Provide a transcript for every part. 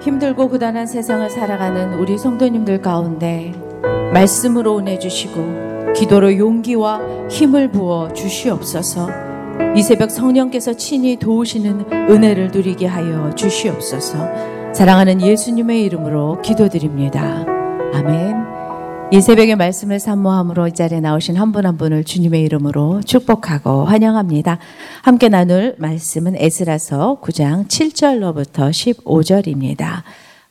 힘들고 고단한 세상을 살아가는 우리 성도님들 가운데 말씀으로 은혜 주시고 기도로 용기와 힘을 부어 주시옵소서 이 새벽 성령께서 친히 도우시는 은혜를 누리게 하여 주시옵소서 사랑하는 예수님의 이름으로 기도드립니다. 아멘. 이 새벽의 말씀을 산모함으로 이 자리에 나오신 한분한 분을 주님의 이름으로 축복하고 환영합니다. 함께 나눌 말씀은 에스라서 9장 7절로부터 15절입니다.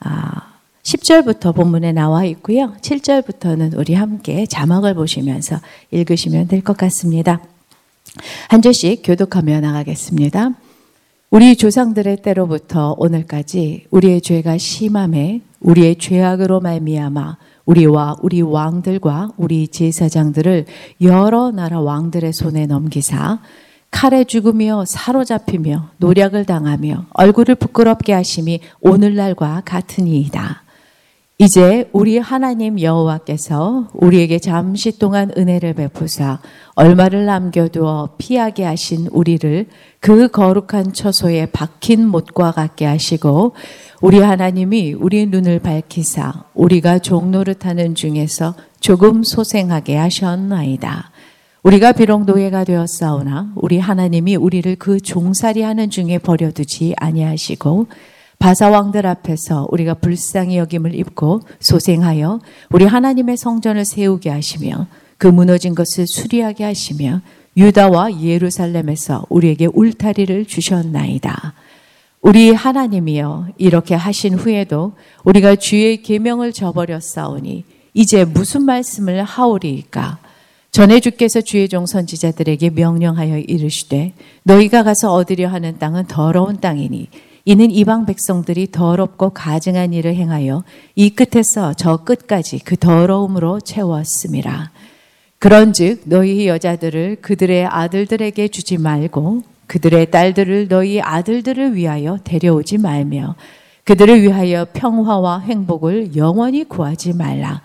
아, 10절부터 본문에 나와 있고요. 7절부터는 우리 함께 자막을 보시면서 읽으시면 될 것 같습니다. 한 절씩 교독하며 나가겠습니다. 우리 조상들의 때로부터 오늘까지 우리의 죄가 심함에 우리의 죄악으로 말미암아 우리와 우리 왕들과 우리 제사장들을 여러 나라 왕들의 손에 넘기사 칼에 죽으며 사로잡히며 노략을 당하며 얼굴을 부끄럽게 하심이 오늘날과 같으니이다. 이제 우리 하나님 여호와께서 우리에게 잠시 동안 은혜를 베푸사 얼마를 남겨두어 피하게 하신 우리를 그 거룩한 처소에 박힌 못과 같게 하시고 우리 하나님이 우리 눈을 밝히사 우리가 종노릇하는 중에서 조금 소생하게 하셨나이다. 우리가 비록 노예가 되었사오나 우리 하나님이 우리를 그 종살이하는 중에 버려두지 아니하시고 바사 왕들 앞에서 우리가 불쌍히 여김을 입고 소생하여 우리 하나님의 성전을 세우게 하시며 그 무너진 것을 수리하게 하시며 유다와 예루살렘에서 우리에게 울타리를 주셨나이다. 우리 하나님이여 이렇게 하신 후에도 우리가 주의 계명을 저버렸사오니 이제 무슨 말씀을 하오리이까? 전에 주께서 주의 종 선지자들에게 명령하여 이르시되 너희가 가서 얻으려 하는 땅은 더러운 땅이니 이는 이방 백성들이 더럽고 가증한 일을 행하여 이 끝에서 저 끝까지 그 더러움으로 채웠음이라. 그런즉 너희 여자들을 그들의 아들들에게 주지 말고 그들의 딸들을 너희 아들들을 위하여 데려오지 말며 그들을 위하여 평화와 행복을 영원히 구하지 말라.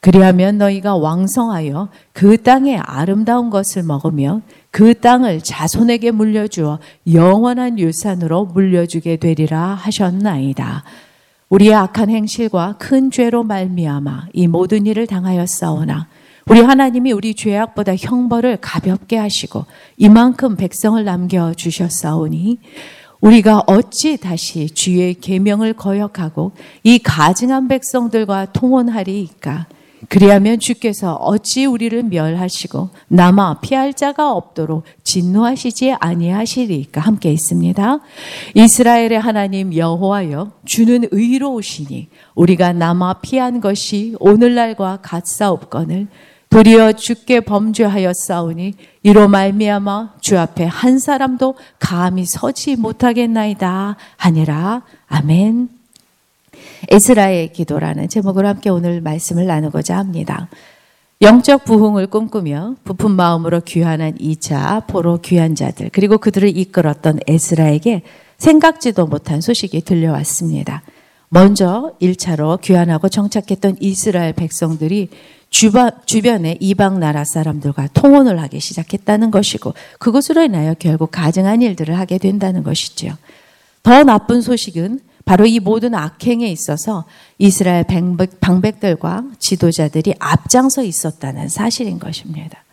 그리하면 너희가 왕성하여 그 땅의 아름다운 것을 먹으며 그 땅을 자손에게 물려주어 영원한 유산으로 물려주게 되리라 하셨나이다. 우리의 악한 행실과 큰 죄로 말미암아 이 모든 일을 당하였사오나 우리 하나님이 우리 죄악보다 형벌을 가볍게 하시고 이만큼 백성을 남겨 주셨사오니 우리가 어찌 다시 주의 계명을 거역하고 이 가증한 백성들과 통혼하리이까 그리하면 주께서 어찌 우리를 멸하시고 남아 피할 자가 없도록 진노하시지 아니하시리까 함께 있습니다. 이스라엘의 하나님 여호와여 주는 의로우시니 우리가 남아 피한 것이 오늘날과 같사옵거늘 도리어 주께 범죄하였사오니 이로 말미암아 주 앞에 한 사람도 감히 서지 못하겠나이다 하니라 아멘. 에스라의 기도라는 제목으로 함께 오늘 말씀을 나누고자 합니다. 영적 부흥을 꿈꾸며 부푼 마음으로 귀환한 이자 포로 귀한 자들 그리고 그들을 이끌었던 에스라에게 생각지도 못한 소식이 들려왔습니다. 먼저 1차로 귀환하고 정착했던 이스라엘 백성들이 주변의 이방 나라 사람들과 통혼을 하기 시작했다는 것이고 그것으로 인하여 결국 가증한 일들을 하게 된다는 것이죠. 더 나쁜 소식은 바로 이 모든 악행에 있어서 이스라엘 방백 들과 지도자들이 앞장서 있었다는 사실인 것입니다.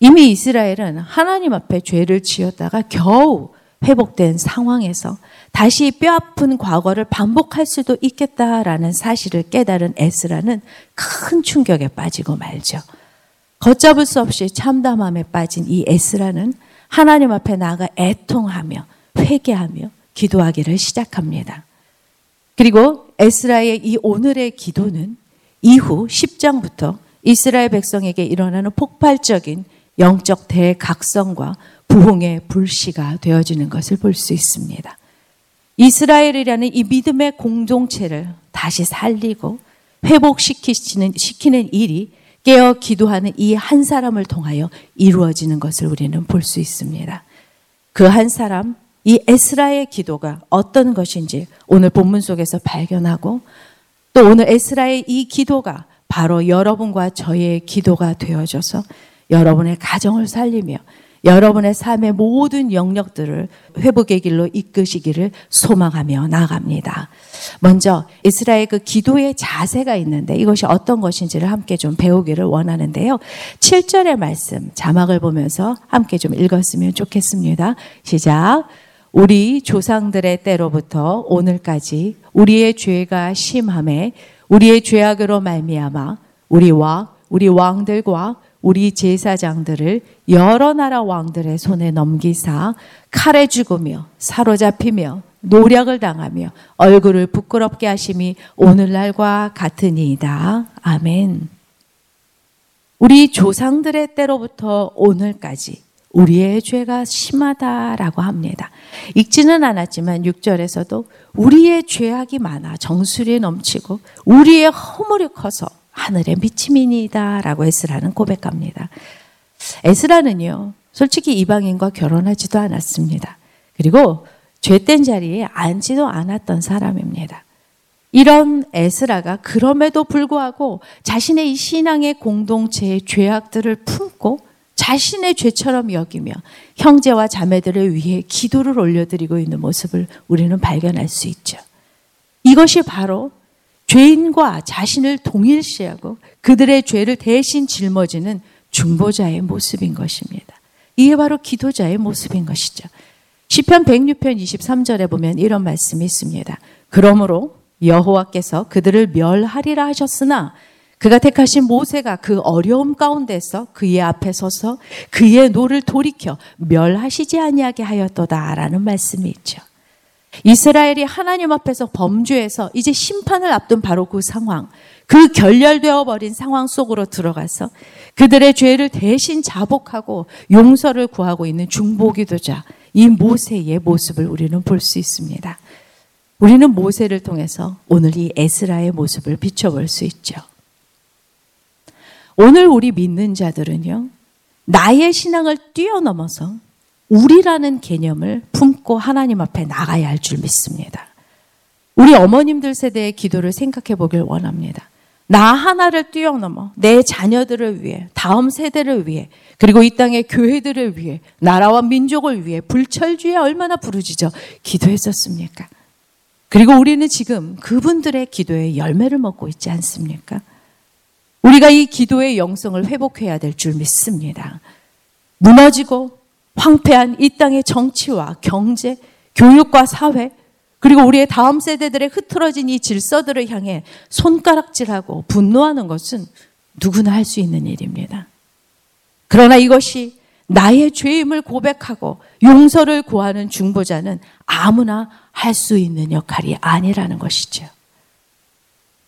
이미 이스라엘은 하나님 앞에 죄를 지었다가 겨우 회복된 상황에서 다시 뼈아픈 과거를 반복할 수도 있겠다라는 사실을 깨달은 에스라는 큰 충격에 빠지고 말죠. 걷잡을 수 없이 참담함에 빠진 이 에스라는 하나님 앞에 나가 애통하며 회개하며 기도하기를 시작합니다. 그리고 에스라의 이 오늘의 기도는 이후 10장부터 이스라엘 백성에게 일어나는 폭발적인 영적 대각성과 부흥의 불씨가 되어지는 것을 볼 수 있습니다. 이스라엘이라는 이 믿음의 공동체를 다시 살리고 회복시키는 시키는 일이 깨어 기도하는 이 한 사람을 통하여 이루어지는 것을 우리는 볼 수 있습니다. 그 한 사람 이 에스라의 기도가 어떤 것인지 오늘 본문 속에서 발견하고 또 오늘 에스라의 이 기도가 바로 여러분과 저의 기도가 되어져서 여러분의 가정을 살리며 여러분의 삶의 모든 영역들을 회복의 길로 이끄시기를 소망하며 나아갑니다. 먼저 이스라엘 그 기도의 자세가 있는데 이것이 어떤 것인지를 함께 좀 배우기를 원하는데요. 7절의 말씀 자막을 보면서 함께 좀 읽었으면 좋겠습니다. 시작. 우리 조상들의 때로부터 오늘까지 우리의 죄가 심함에 우리의 죄악으로 말미암아 우리와 우리 왕들과 우리 제사장들을 여러 나라 왕들의 손에 넘기사 칼에 죽으며 사로잡히며 노력을 당하며 얼굴을 부끄럽게 하심이 오늘날과 같으니이다. 아멘. 우리 조상들의 때로부터 오늘까지 우리의 죄가 심하다라고 합니다. 읽지는 않았지만 6절에서도 우리의 죄악이 많아 정수리에 넘치고 우리의 허물이 커서 하늘의 미치민이다라고 에스라는 고백합니다. 에스라는요, 솔직히 이방인과 결혼하지도 않았습니다. 그리고 죄된 자리에 앉지도 않았던 사람입니다. 이런 에스라가 그럼에도 불구하고 자신의 이 신앙의 공동체의 죄악들을 품고 자신의 죄처럼 여기며 형제와 자매들을 위해 기도를 올려드리고 있는 모습을 우리는 발견할 수 있죠. 이것이 바로 죄인과 자신을 동일시하고 그들의 죄를 대신 짊어지는 중보자의 모습인 것입니다. 이게 바로 기도자의 모습인 것이죠. 시편 106편 23절에 보면 이런 말씀이 있습니다. 그러므로 여호와께서 그들을 멸하리라 하셨으나 그가 택하신 모세가 그 어려움 가운데서 그의 앞에 서서 그의 노를 돌이켜 멸하시지 아니하게 하였도다라는 말씀이 있죠. 이스라엘이 하나님 앞에서 범죄해서 이제 심판을 앞둔 바로 그 상황, 그 결렬되어 버린 상황 속으로 들어가서 그들의 죄를 대신 자복하고 용서를 구하고 있는 중보기도자 이 모세의 모습을 우리는 볼 수 있습니다. 우리는 모세를 통해서 오늘 이 에스라의 모습을 비춰볼 수 있죠. 오늘 우리 믿는 자들은요, 나의 신앙을 뛰어넘어서 우리라는 개념을 품고 하나님 앞에 나가야 할 줄 믿습니다. 우리 어머님들 세대의 기도를 생각해 보길 원합니다. 나 하나를 뛰어넘어 내 자녀들을 위해, 다음 세대를 위해, 그리고 이 땅의 교회들을 위해, 나라와 민족을 위해 불철주에 얼마나 부르짖어 기도했었습니까? 그리고 우리는 지금 그분들의 기도에 열매를 먹고 있지 않습니까? 우리가 이 기도의 영성을 회복해야 될 줄 믿습니다. 무너지고 황폐한 이 땅의 정치와 경제, 교육과 사회, 그리고 우리의 다음 세대들의 흐트러진 이 질서들을 향해 손가락질하고 분노하는 것은 누구나 할 수 있는 일입니다. 그러나 이것이 나의 죄임을 고백하고 용서를 구하는 중보자는 아무나 할 수 있는 역할이 아니라는 것이죠.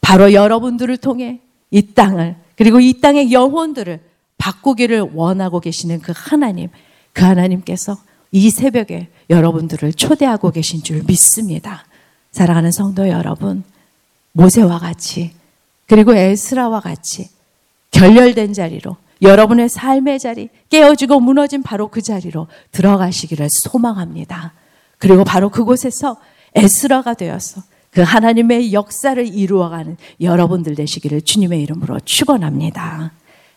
바로 여러분들을 통해 이 땅을 그리고 이 땅의 영혼들을 바꾸기를 원하고 계시는 그 하나님, 그 하나님께서 이 새벽에 여러분들을 초대하고 계신 줄 믿습니다. 사랑하는 성도 여러분, 모세와 같이 그리고 에스라와 같이 결렬된 자리로 여러분의 삶의 자리, 깨어지고 무너진 바로 그 자리로 들어가시기를 소망합니다. 그리고 바로 그곳에서 에스라가 되어서 그 하나님의 역사를 이루어가는 여러분들 되시기를 주님의 이름으로 축원합니다.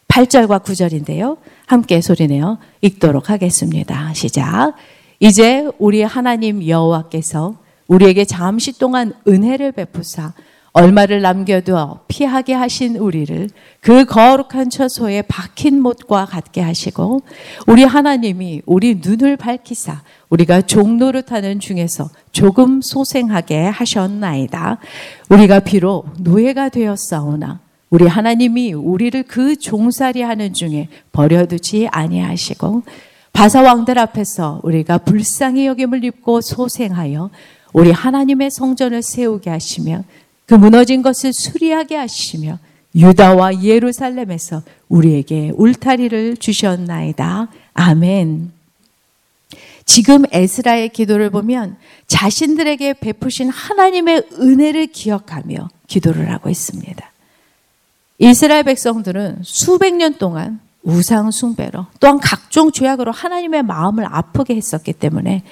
8절과 9절인데요. 함께 소리내어 읽도록 하겠습니다. 시작. 이제 우리 하나님 여호와께서 우리에게 잠시 동안 은혜를 베푸사 얼마를 남겨두어 피하게 하신 우리를 그 거룩한 처소에 박힌 못과 같게 하시고 우리 하나님이 우리 눈을 밝히사 우리가 종노릇하는 중에서 조금 소생하게 하셨나이다. 우리가 비록 노예가 되었사오나 우리 하나님이 우리를 그 종살이 하는 중에 버려두지 아니하시고 바사 왕들 앞에서 우리가 불쌍히 여김을 입고 소생하여 우리 하나님의 성전을 세우게 하시며 그 무너진 것을 수리하게 하시며 유다와 예루살렘에서 우리에게 울타리를 주셨나이다. 아멘. 지금 에스라의 기도를 보면 자신들에게 베푸신 하나님의 은혜를 기억하며 기도를 하고 있습니다. 이스라엘 백성들은 수백 년 동안 우상 숭배로 또한 각종 죄악으로 하나님의 마음을 아프게 했었기 때문에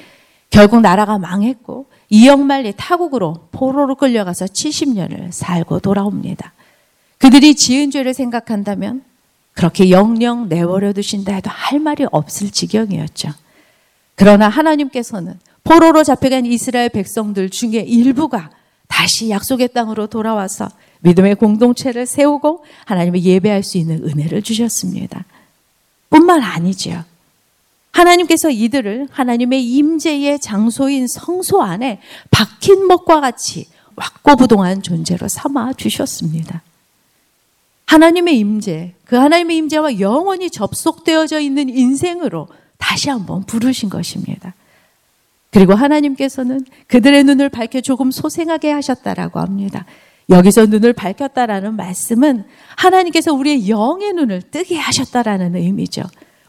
결국 나라가 망했고 이역말리 타국으로 포로로 끌려가서 70년을 살고 돌아옵니다. 그들이 지은 죄를 생각한다면 그렇게 영영 내버려 두신다 해도 할 말이 없을 지경이었죠. 그러나 하나님께서는 포로로 잡혀간 이스라엘 백성들 중에 일부가 다시 약속의 땅으로 돌아와서 믿음의 공동체를 세우고 하나님을 예배할 수 있는 은혜를 주셨습니다. 뿐만 아니지요. 하나님께서 이들을 하나님의 임재의 장소인 성소 안에 박힌 목과 같이 왁고부동한 존재로 삼아 주셨습니다. 하나님의 임재, 그 하나님의 임재와 영원히 접속되어져 있는 인생으로 다시 한번 부르신 것입니다. 그리고 하나님께서는 그들의 눈을 밝혀 조금 소생하게 하셨다라고 합니다. 여기서 눈을 밝혔다라는 말씀은 하나님께서 우리의 영의 눈을 뜨게 하셨다라는 의미죠.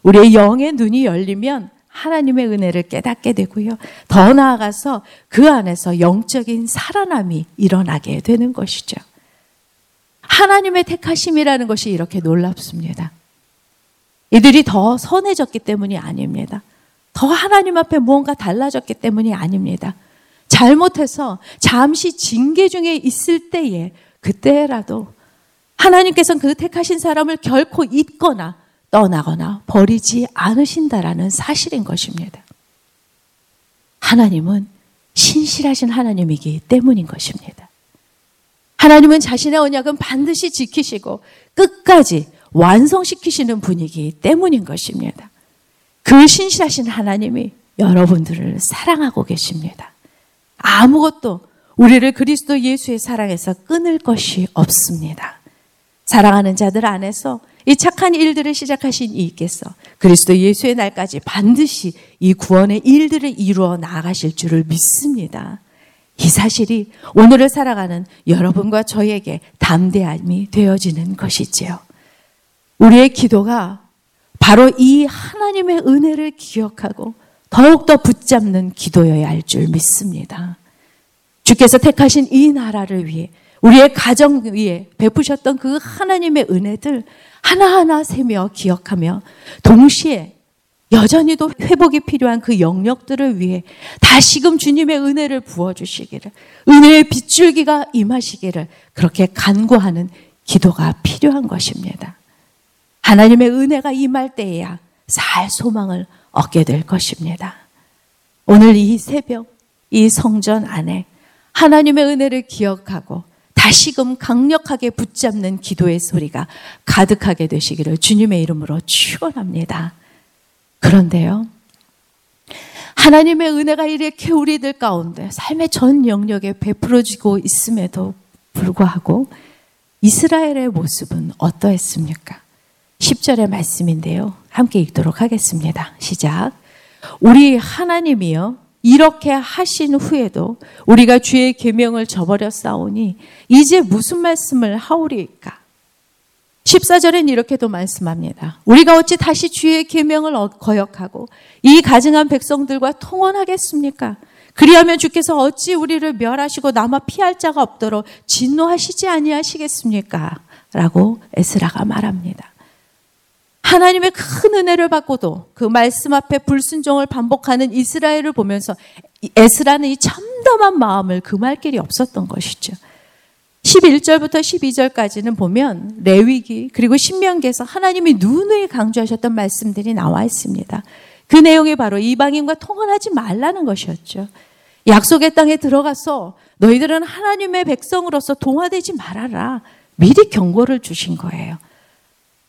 우리의 영의 눈이 열리면 하나님의 은혜를 깨닫게 되고요. 더 나아가서 그 안에서 영적인 살아남이 일어나게 되는 것이죠. 하나님의 택하심이라는 것이 이렇게 놀랍습니다. 이들이 더 선해졌기 때문이 아닙니다. 더 하나님 앞에 무언가 달라졌기 때문이 아닙니다. 잘못해서 잠시 징계 중에 있을 때에 그때라도 하나님께서는 그 택하신 사람을 결코 잊거나 떠나거나 버리지 않으신다라는 사실인 것입니다. 하나님은 신실하신 하나님이기 때문인 것입니다. 하나님은 자신의 언약은 반드시 지키시고 끝까지 완성시키시는 분이기 때문인 것입니다. 그 신실하신 하나님이 여러분들을 사랑하고 계십니다. 아무것도 우리를 그리스도 예수의 사랑에서 끊을 것이 없습니다. 사랑하는 자들 안에서 이 착한 일들을 시작하신 이께서 그리스도 예수의 날까지 반드시 이 구원의 일들을 이루어 나아가실 줄을 믿습니다. 이 사실이 오늘을 살아가는 여러분과 저에게 담대함이 되어지는 것이지요. 우리의 기도가 바로 이 하나님의 은혜를 기억하고 더욱더 붙잡는 기도여야 할 줄 믿습니다. 주께서 택하신 이 나라를 위해 우리의 가정 위에 베푸셨던 그 하나님의 은혜들 하나하나 세며 기억하며 동시에 여전히도 회복이 필요한 그 영역들을 위해 다시금 주님의 은혜를 부어주시기를, 은혜의 빗줄기가 임하시기를 그렇게 간구하는 기도가 필요한 것입니다. 하나님의 은혜가 임할 때에야 살 소망을 얻게 될 것입니다. 오늘 이 새벽, 이 성전 안에 하나님의 은혜를 기억하고 다시금 강력하게 붙잡는 기도의 소리가 가득하게 되시기를 주님의 이름으로 축원합니다. 그런데요. 하나님의 은혜가 이렇게 우리들 가운데 삶의 전 영역에 베풀어지고 있음에도 불구하고 이스라엘의 모습은 어떠했습니까? 10절의 말씀인데요. 함께 읽도록 하겠습니다. 시작. 우리 하나님이요. 이렇게 하신 후에도 우리가 주의 계명을 저버려 싸우니 이제 무슨 말씀을 하오리까? 14절엔 이렇게도 말씀합니다. 우리가 어찌 다시 주의 계명을 어, 거역하고 이 가증한 백성들과 통원하겠습니까? 그리하면 주께서 어찌 우리를 멸하시고 남아 피할 자가 없도록 진노하시지 아니하시겠습니까? 라고 에스라가 말합니다. 하나님의 큰 은혜를 받고도 그 말씀 앞에 불순종을 반복하는 이스라엘을 보면서 에스라는 이 참담한 마음을 금할 길이 없었던 것이죠. 11절부터 12절까지는 보면 레위기 그리고 신명기에서 하나님이 누누이 강조하셨던 말씀들이 나와 있습니다. 그 내용이 바로 이방인과 통혼하지 말라는 것이었죠. 약속의 땅에 들어가서 너희들은 하나님의 백성으로서 동화되지 말아라. 미리 경고를 주신 거예요.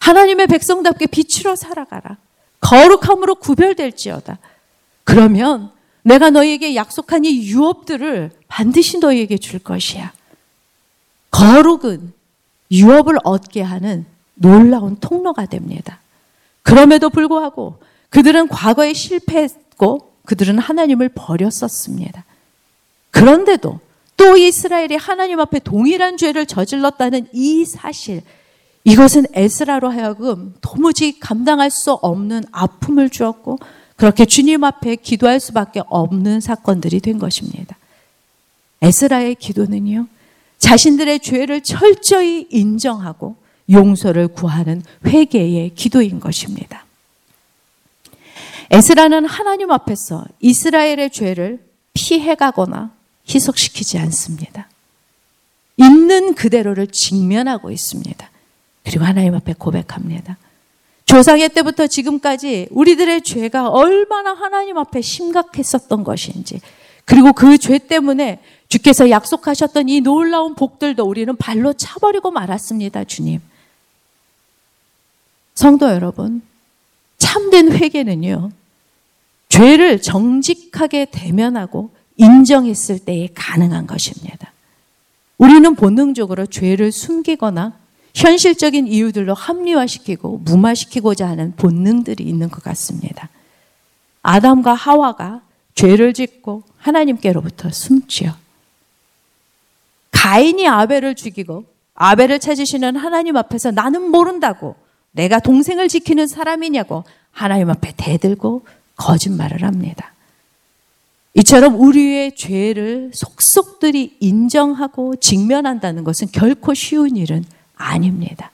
하나님의 백성답게 빛으로 살아가라. 거룩함으로 구별될지어다. 그러면 내가 너희에게 약속한 이 유업들을 반드시 너희에게 줄 것이야. 거룩은 유업을 얻게 하는 놀라운 통로가 됩니다. 그럼에도 불구하고 그들은 과거에 실패했고 그들은 하나님을 버렸었습니다. 그런데도 또 이스라엘이 하나님 앞에 동일한 죄를 저질렀다는 이 사실, 이것은 에스라로 하여금 도무지 감당할 수 없는 아픔을 주었고 그렇게 주님 앞에 기도할 수밖에 없는 사건들이 된 것입니다. 에스라의 기도는요, 자신들의 죄를 철저히 인정하고 용서를 구하는 회개의 기도인 것입니다. 에스라는 하나님 앞에서 이스라엘의 죄를 피해가거나 희석시키지 않습니다. 있는 그대로를 직면하고 있습니다. 그리고 하나님 앞에 고백합니다. 조상의 때부터 지금까지 우리들의 죄가 얼마나 하나님 앞에 심각했었던 것인지, 그리고 그 죄 때문에 주께서 약속하셨던 이 놀라운 복들도 우리는 발로 차버리고 말았습니다, 주님. 성도 여러분, 참된 회개는요, 죄를 정직하게 대면하고 인정했을 때에 가능한 것입니다. 우리는 본능적으로 죄를 숨기거나 현실적인 이유들로 합리화시키고 무마시키고자 하는 본능들이 있는 것 같습니다. 아담과 하와가 죄를 짓고 하나님께로부터 숨지요. 가인이 아벨을 죽이고 아벨을 찾으시는 하나님 앞에서 나는 모른다고 내가 동생을 지키는 사람이냐고 하나님 앞에 대들고 거짓말을 합니다. 이처럼 우리의 죄를 속속들이 인정하고 직면한다는 것은 결코 쉬운 일은 아닙니다.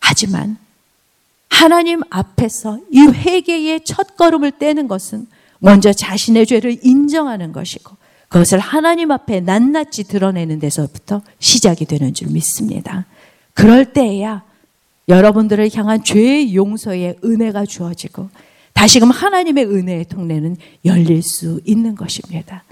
하지만 하나님 앞에서 이 회개의 첫 걸음을 떼는 것은 먼저 자신의 죄를 인정하는 것이고 그것을 하나님 앞에 낱낱이 드러내는 데서부터 시작이 되는 줄 믿습니다. 그럴 때에야 여러분들을 향한 죄의 용서의 은혜가 주어지고 다시금 하나님의 은혜의 통로는 열릴 수 있는 것입니다.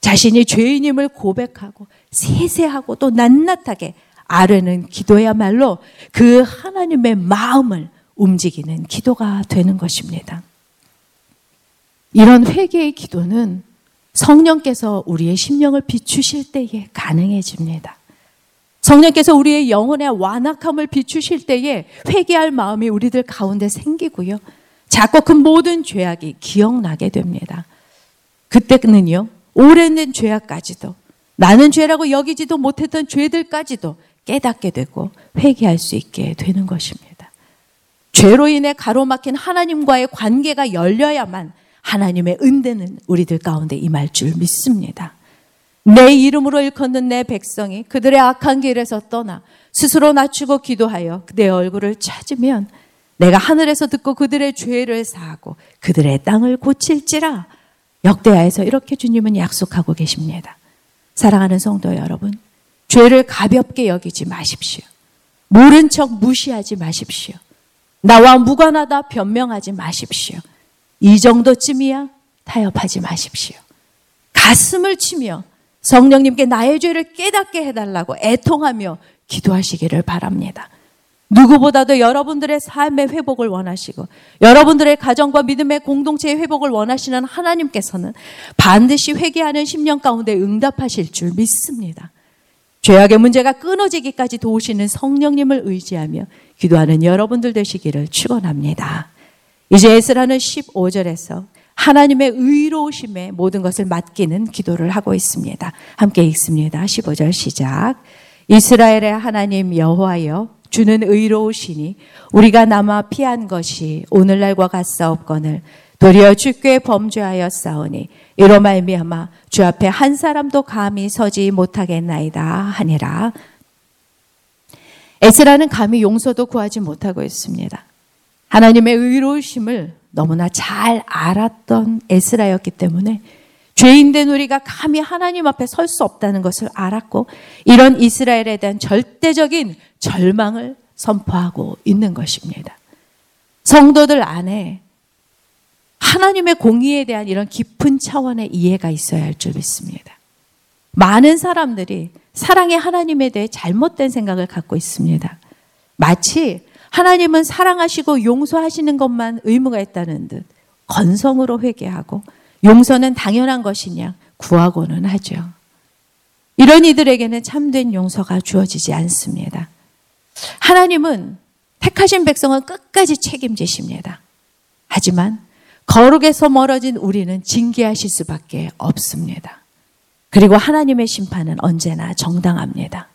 자신이 죄인임을 고백하고 세세하고 또 낱낱하게 아뢰는 기도야말로 그 하나님의 마음을 움직이는 기도가 되는 것입니다. 이런 회개의 기도는 성령께서 우리의 심령을 비추실 때에 가능해집니다. 성령께서 우리의 영혼의 완악함을 비추실 때에 회개할 마음이 우리들 가운데 생기고요. 자꾸 그 모든 죄악이 기억나게 됩니다. 그때는요, 오래된 죄악까지도 나는 죄라고 여기지도 못했던 죄들까지도 깨닫게 되고 회개할 수 있게 되는 것입니다. 죄로 인해 가로막힌 하나님과의 관계가 열려야만 하나님의 은혜는 우리들 가운데 임할 줄 믿습니다. 내 이름으로 일컫는 내 백성이 그들의 악한 길에서 떠나 스스로 낮추고 기도하여 내 얼굴을 찾으면 내가 하늘에서 듣고 그들의 죄를 사하고 그들의 땅을 고칠지라 역대하에서 이렇게 주님은 약속하고 계십니다. 사랑하는 성도 여러분, 죄를 가볍게 여기지 마십시오. 모른 척 무시하지 마십시오. 나와 무관하다 변명하지 마십시오. 이 정도쯤이야 타협하지 마십시오. 가슴을 치며 성령님께 나의 죄를 깨닫게 해달라고 애통하며 기도하시기를 바랍니다. 누구보다도 여러분들의 삶의 회복을 원하시고 여러분들의 가정과 믿음의 공동체의 회복을 원하시는 하나님께서는 반드시 회개하는 심령 가운데 응답하실 줄 믿습니다. 죄악의 문제가 끊어지기까지 도우시는 성령님을 의지하며 기도하는 여러분들 되시기를 축원합니다. 이제 에스라는 15절에서 하나님의 의로우심에 모든 것을 맡기는 기도를 하고 있습니다. 함께 읽습니다. 15절 시작. 이스라엘의 하나님 여호와여 주는 의로우시니 우리가 남아 피한 것이 오늘날과 같사옵거늘 도리어 주께 범죄하여 싸우니 이로 말미암아 주 앞에 한 사람도 감히 서지 못하겠나이다 하니라. 에스라는 감히 용서도 구하지 못하고 있습니다. 하나님의 의로우심을 너무나 잘 알았던 에스라였기 때문에 죄인된 우리가 감히 하나님 앞에 설 수 없다는 것을 알았고 이런 이스라엘에 대한 절대적인 절망을 선포하고 있는 것입니다. 성도들 안에 하나님의 공의에 대한 이런 깊은 차원의 이해가 있어야 할 줄 믿습니다. 많은 사람들이 사랑의 하나님에 대해 잘못된 생각을 갖고 있습니다. 마치 하나님은 사랑하시고 용서하시는 것만 의무가 있다는 듯 건성으로 회개하고 용서는 당연한 것이냐 구하고는 하죠. 이런 이들에게는 참된 용서가 주어지지 않습니다. 하나님은 택하신 백성은 끝까지 책임지십니다. 하지만 거룩에서 멀어진 우리는 징계하실 수밖에 없습니다. 그리고 하나님의 심판은 언제나 정당합니다.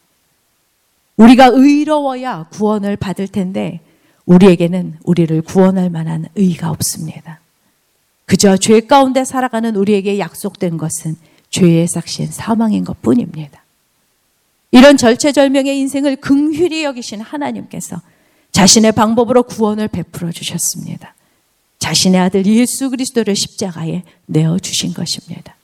우리가 의로워야 구원을 받을 텐데 우리에게는 우리를 구원할 만한 의가 없습니다. 그저 죄 가운데 살아가는 우리에게 약속된 것은 죄의 삭신 사망인 것 뿐입니다. 이런 절체절명의 인생을 긍휼히 여기신 하나님께서 자신의 방법으로 구원을 베풀어 주셨습니다. 자신의 아들 예수 그리스도를 십자가에 내어 주신 것입니다.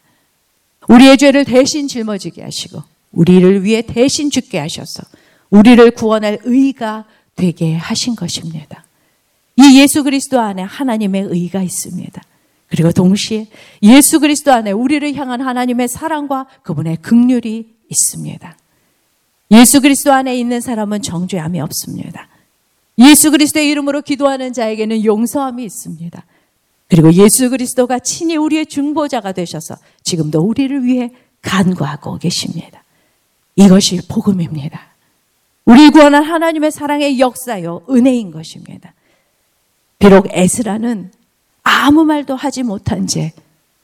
우리의 죄를 대신 짊어지게 하시고 우리를 위해 대신 죽게 하셔서 우리를 구원할 의가 되게 하신 것입니다. 이 예수 그리스도 안에 하나님의 의가 있습니다. 그리고 동시에 예수 그리스도 안에 우리를 향한 하나님의 사랑과 그분의 극률이 있습니다. 예수 그리스도 안에 있는 사람은 정죄함이 없습니다. 예수 그리스도의 이름으로 기도하는 자에게는 용서함이 있습니다. 그리고 예수 그리스도가 친히 우리의 중보자가 되셔서 지금도 우리를 위해 간구하고 계십니다. 이것이 복음입니다. 우리 구원한 하나님의 사랑의 역사요, 은혜인 것입니다. 비록 에스라는 아무 말도 하지 못한 채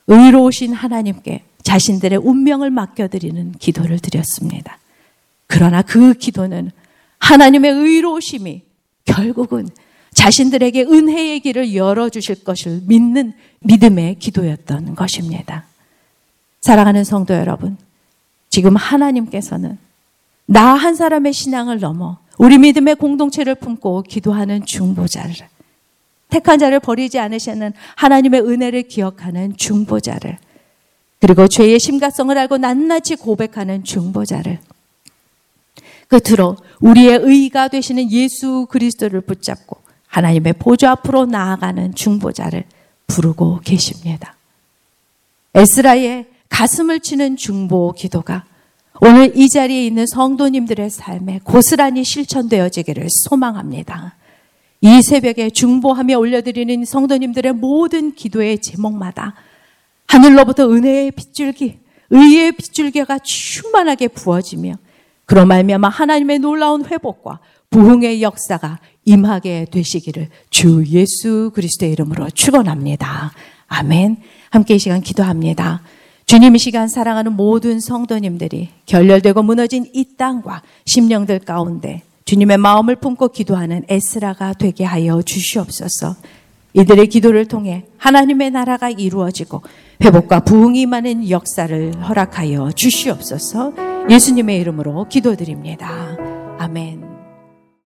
의로우신 하나님께 자신들의 운명을 맡겨드리는 기도를 드렸습니다. 그러나 그 기도는 하나님의 의로우심이 결국은 자신들에게 은혜의 길을 열어주실 것을 믿는 믿음의 기도였던 것입니다. 사랑하는 성도 여러분, 지금 하나님께서는 나 한 사람의 신앙을 넘어 우리 믿음의 공동체를 품고 기도하는 중보자를 택한 자를 버리지 않으시는 하나님의 은혜를 기억하는 중보자를 그리고 죄의 심각성을 알고 낱낱이 고백하는 중보자를 끝으로 우리의 의가 되시는 예수 그리스도를 붙잡고 하나님의 보좌 앞으로 나아가는 중보자를 부르고 계십니다. 에스라의 가슴을 치는 중보 기도가 오늘 이 자리에 있는 성도님들의 삶에 고스란히 실천되어지기를 소망합니다. 이 새벽에 중보하며 올려드리는 성도님들의 모든 기도의 제목마다 하늘로부터 은혜의 빗줄기, 의의 빗줄기가 충만하게 부어지며 그로 말미암아 하나님의 놀라운 회복과 부흥의 역사가 임하게 되시기를 주 예수 그리스도의 이름으로 축원합니다. 아멘. 함께 이 시간 기도합니다. 주님 이 시간 사랑하는 모든 성도님들이 결렬되고 무너진 이 땅과 심령들 가운데 주님의 마음을 품고 기도하는 에스라가 되게 하여 주시옵소서. 이들의 기도를 통해 하나님의 나라가 이루어지고 회복과 부흥이 임하는 역사를 허락하여 주시옵소서. 예수님의 이름으로 기도드립니다. 아멘.